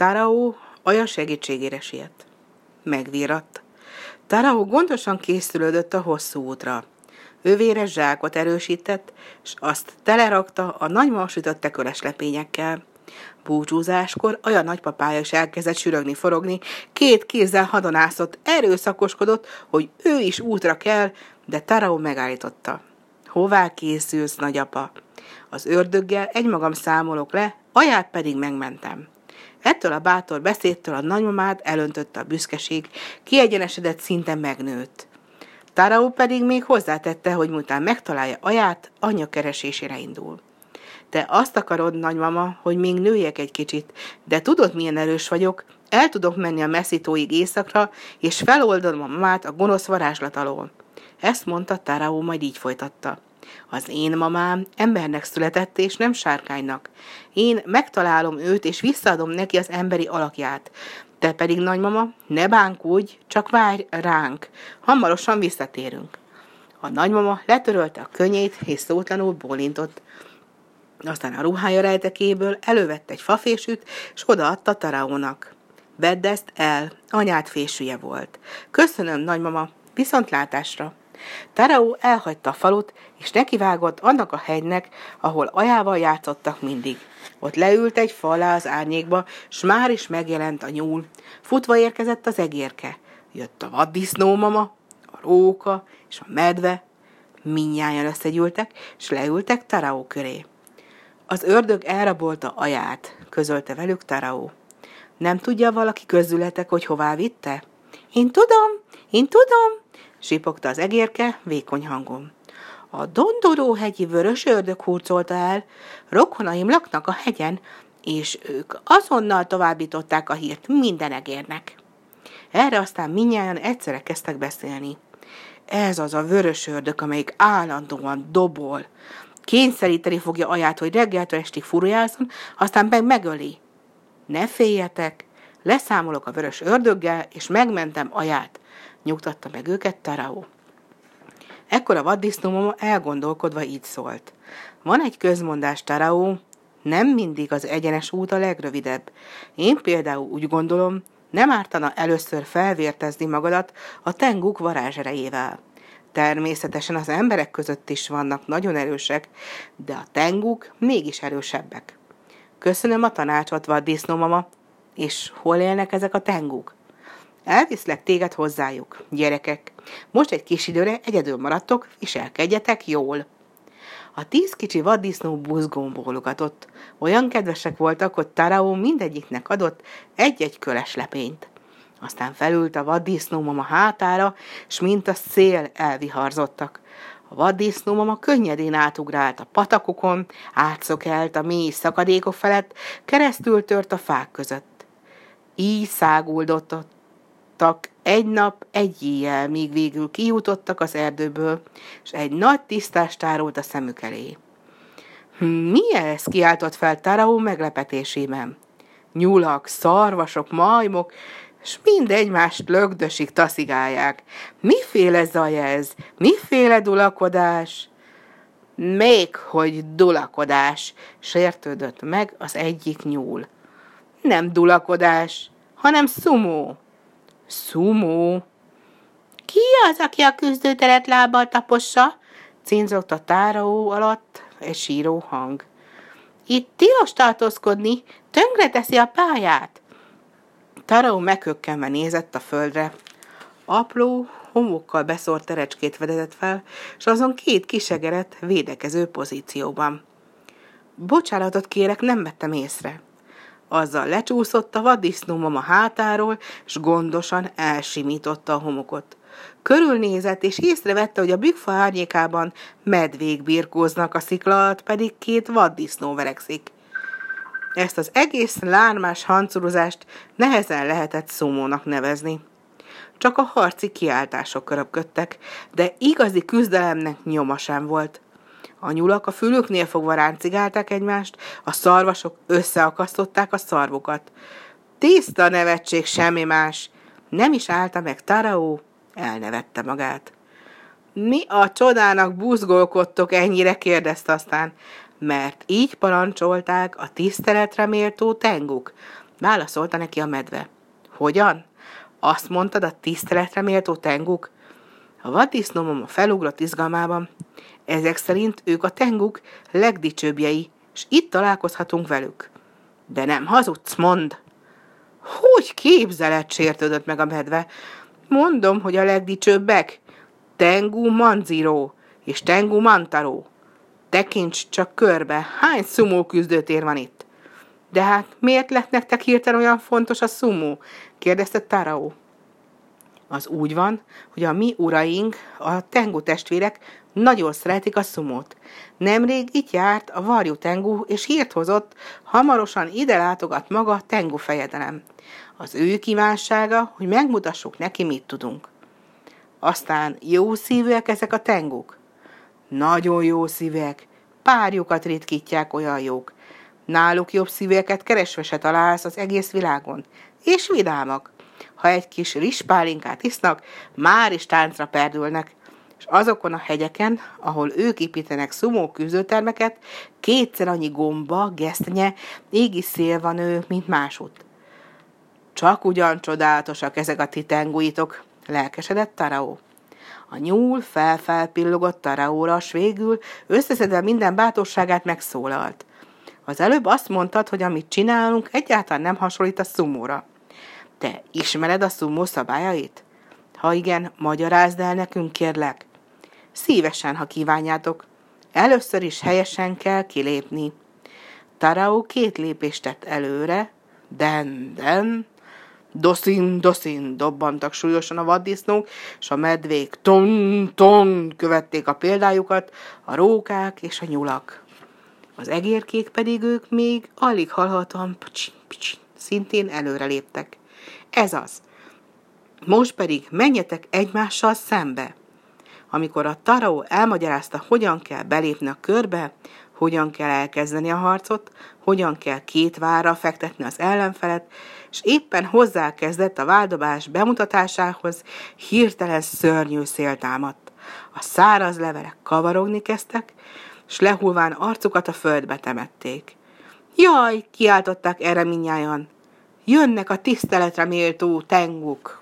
Tarao olyan segítségére siet. Megvíratt. Tarao gondosan készülődött a hosszú útra. Övére zsákot erősített, és azt telerakta a nagymama sütötte köles lepényekkel. Búcsúzáskor olyan nagypapája is elkezdett sürögni, forogni, két kézzel hadonászott, erőszakoskodott, hogy ő is útra kell, de Tarao megállította. Hová készülsz, nagyapa? Az ördöggel egymagam számolok le, aját pedig megmentem. Ettől a bátor beszédtől a nagymamád elöntötte a büszkeség, kiegyenesedett szinte megnőtt. Tarao pedig még hozzátette, hogy miután megtalálja aját, anyja keresésére indul. Te azt akarod, nagymama, hogy még nőjek egy kicsit, de tudod, milyen erős vagyok, el tudok menni a messzítóig éjszakra, és feloldom a mamát a gonosz varázslat alól. Ezt mondta Tarao, majd így folytatta. Az én mamám embernek született, és nem sárkánynak. Én megtalálom őt, és visszaadom neki az emberi alakját. Te pedig, nagymama, ne bánkulj, csak várj ránk. Hamarosan visszatérünk. A nagymama letörölte a könnyét, és szótlanul bólintott. Aztán a ruhája rejtekéből elővette egy fafésűt, és odaadta Taraónak. Vedd ezt el, anyád fésűje volt. Köszönöm, nagymama, viszontlátásra. Tarao elhagyta a falut, és nekivágott annak a hegynek, ahol ajával játszottak mindig. Ott leült egy fa alá az árnyékba, s már is megjelent a nyúl. Futva érkezett az egérke. Jött a vaddisznómama, a róka és a medve. Minnyáján összegyűltek, és leültek Tarao köré. Az ördög elrabolta aját, közölte velük Tarao. Nem tudja valaki közületek, hogy hová vitte? Én tudom, én tudom, sipogta az egérke vékony hangon. A Dondoróhegyi vörös ördög hurcolta el, rokonaim laknak a hegyen, és ők azonnal továbbították a hírt minden egérnek. Erre aztán minnyáján egyszerre kezdtek beszélni. Ez az a vörös ördög, amelyik állandóan dobol. Kényszeríteni fogja aját, hogy reggeltől estig furujázzon, aztán meg megöli. Ne féljetek, leszámolok a vörös ördöggel, és megmentem aját nyugtatta meg őket Tarao. Ekkor a vaddisznó elgondolkodva így szólt. Van egy közmondás, Tarao, nem mindig az egyenes út a legrövidebb. Én például úgy gondolom, nem ártana először felvértezni magadat a tenguk varázserejével. Természetesen az emberek között is vannak nagyon erősek, de a tenguk mégis erősebbek. Köszönöm a tanácsot, vaddisznómama. És hol élnek ezek a tenguk? Elviszlek téged hozzájuk, gyerekek. Most egy kis időre egyedül maradtok, viselkedjetek jól. A tíz kicsi vaddisznó buzgón bólogatott. Olyan kedvesek voltak, hogy Tarao mindegyiknek adott egy-egy köles lepényt. Aztán felült a vaddisznómama hátára, s mint a szél elviharzottak. A vaddisznómama könnyedén átugrált a patakokon, átszokelt a mély szakadékok felett, keresztül tört a fák között. Így száguldott futottak egy nap, egy éjjel, míg végül kijutottak az erdőből, és egy nagy tisztás tárult a szemük elé. Mi ez? kiáltott fel Tarao meglepetésében. Nyulak, szarvasok, majmok, és mind egymást lögdösig taszigálják. Miféle zaj ez? Miféle dulakodás? Még hogy dulakodás, sértődött meg az egyik nyúl. Nem dulakodás, hanem szumó. Szumó. Ki az, aki a küzdőteret lábbal tapossa? Cinzott a táraó alatt egy síró hang. Itt tilos tartózkodni, tönkre teszi a pályát. Táraó meghökkenve nézett a földre. Apró, homokkal beszórt terecskét vedetett fel, és azon két kisegeret védekező pozícióban. Bocsánatot kérek, nem vettem észre. Azzal lecsúszott a vaddisznó a hátáról, és gondosan elsimította a homokot. Körülnézett, és észrevette, hogy a bükkfa árnyékában medvék birkóznak, a szikla alatt pedig két vaddisznó verekszik. Ezt az egész lármás hancurozást nehezen lehetett szomónak nevezni. Csak a harci kiáltások köröpködtek, de igazi küzdelemnek nyoma sem volt. A nyulak a fülüknél fogva ráncigálták egymást, a szarvasok összeakasztották a szarvukat. Tiszta nevetség, semmi más. Nem is állta meg Taraó, elnevette magát. Mi a csodának buzgolkodtok ennyire, kérdezte aztán, mert így parancsolták a tiszteletre méltó tenguk. Válaszolta neki a medve. Hogyan? Azt mondtad a tiszteletre méltó tenguk? A vaddisznómom felugrott izgalmában. Ezek szerint ők a tenguk legdicsőbbjei, és itt találkozhatunk velük. De nem hazudsz, mond! Hogy képzelet, sértődött meg a medve. Mondom, hogy a legdicsőbbek. Tengu Manziro és Tengu Mantaro. Tekints csak körbe, hány szumó küzdőtér van itt? De hát miért lett nektek hirtelen olyan fontos a szumó? kérdezte Tarao. Az úgy van, hogy a mi uraink, a Tengu testvérek nagyon szeretik a szumót. Nemrég itt járt a Varjú Tengu, és hírt hozott, hamarosan ide látogat maga a Tengu fejedelem. Az ő kívánsága, hogy megmutassuk neki, mit tudunk. Aztán jó szívűek ezek a tenguk? Nagyon jó szívek. Párjukat ritkítják olyan jók. Náluk jobb szíveket keresve se találsz az egész világon. És vidámak. Ha egy kis rispálinkát isznak, már is táncra perdülnek. És azokon a hegyeken, ahol ők építenek szumó küzdőtermeket, kétszer annyi gomba, gesztenye, égi szél van ő, mint másút. Csak ugyan csodálatosak ezek a titenguitok, lelkesedett Tarao. A nyúl felfelpillogott Taraóra, s végül összeszedve minden bátorságát megszólalt. Az előbb azt mondtad, hogy amit csinálunk, egyáltalán nem hasonlít a szumóra. Te ismered a szumó szabályait? Ha igen, magyarázd el nekünk, kérlek. Szívesen, ha kívánjátok. Először is helyesen kell kilépni. Tarao két lépést tett előre, den, den, Doszin, doszin, dobbantak súlyosan a vaddisznók, és a medvék ton, ton követték a példájukat, a rókák és a nyulak. Az egérkék pedig ők még alig hallhatóan pcsin, pcsin, szintén előre léptek. Ez az. Most pedig menjetek egymással szembe. Amikor a Tarao elmagyarázta, hogyan kell belépni a körbe, hogyan kell elkezdeni a harcot, hogyan kell két várra fektetni az ellenfelet, és éppen hozzákezdett a váldobás bemutatásához, hirtelen szörnyű szél támadt. A száraz levelek kavarogni kezdtek, s lehulván arcukat a földbe temették. Jaj, kiáltották erre. Jönnek a tiszteletre méltó tenguk!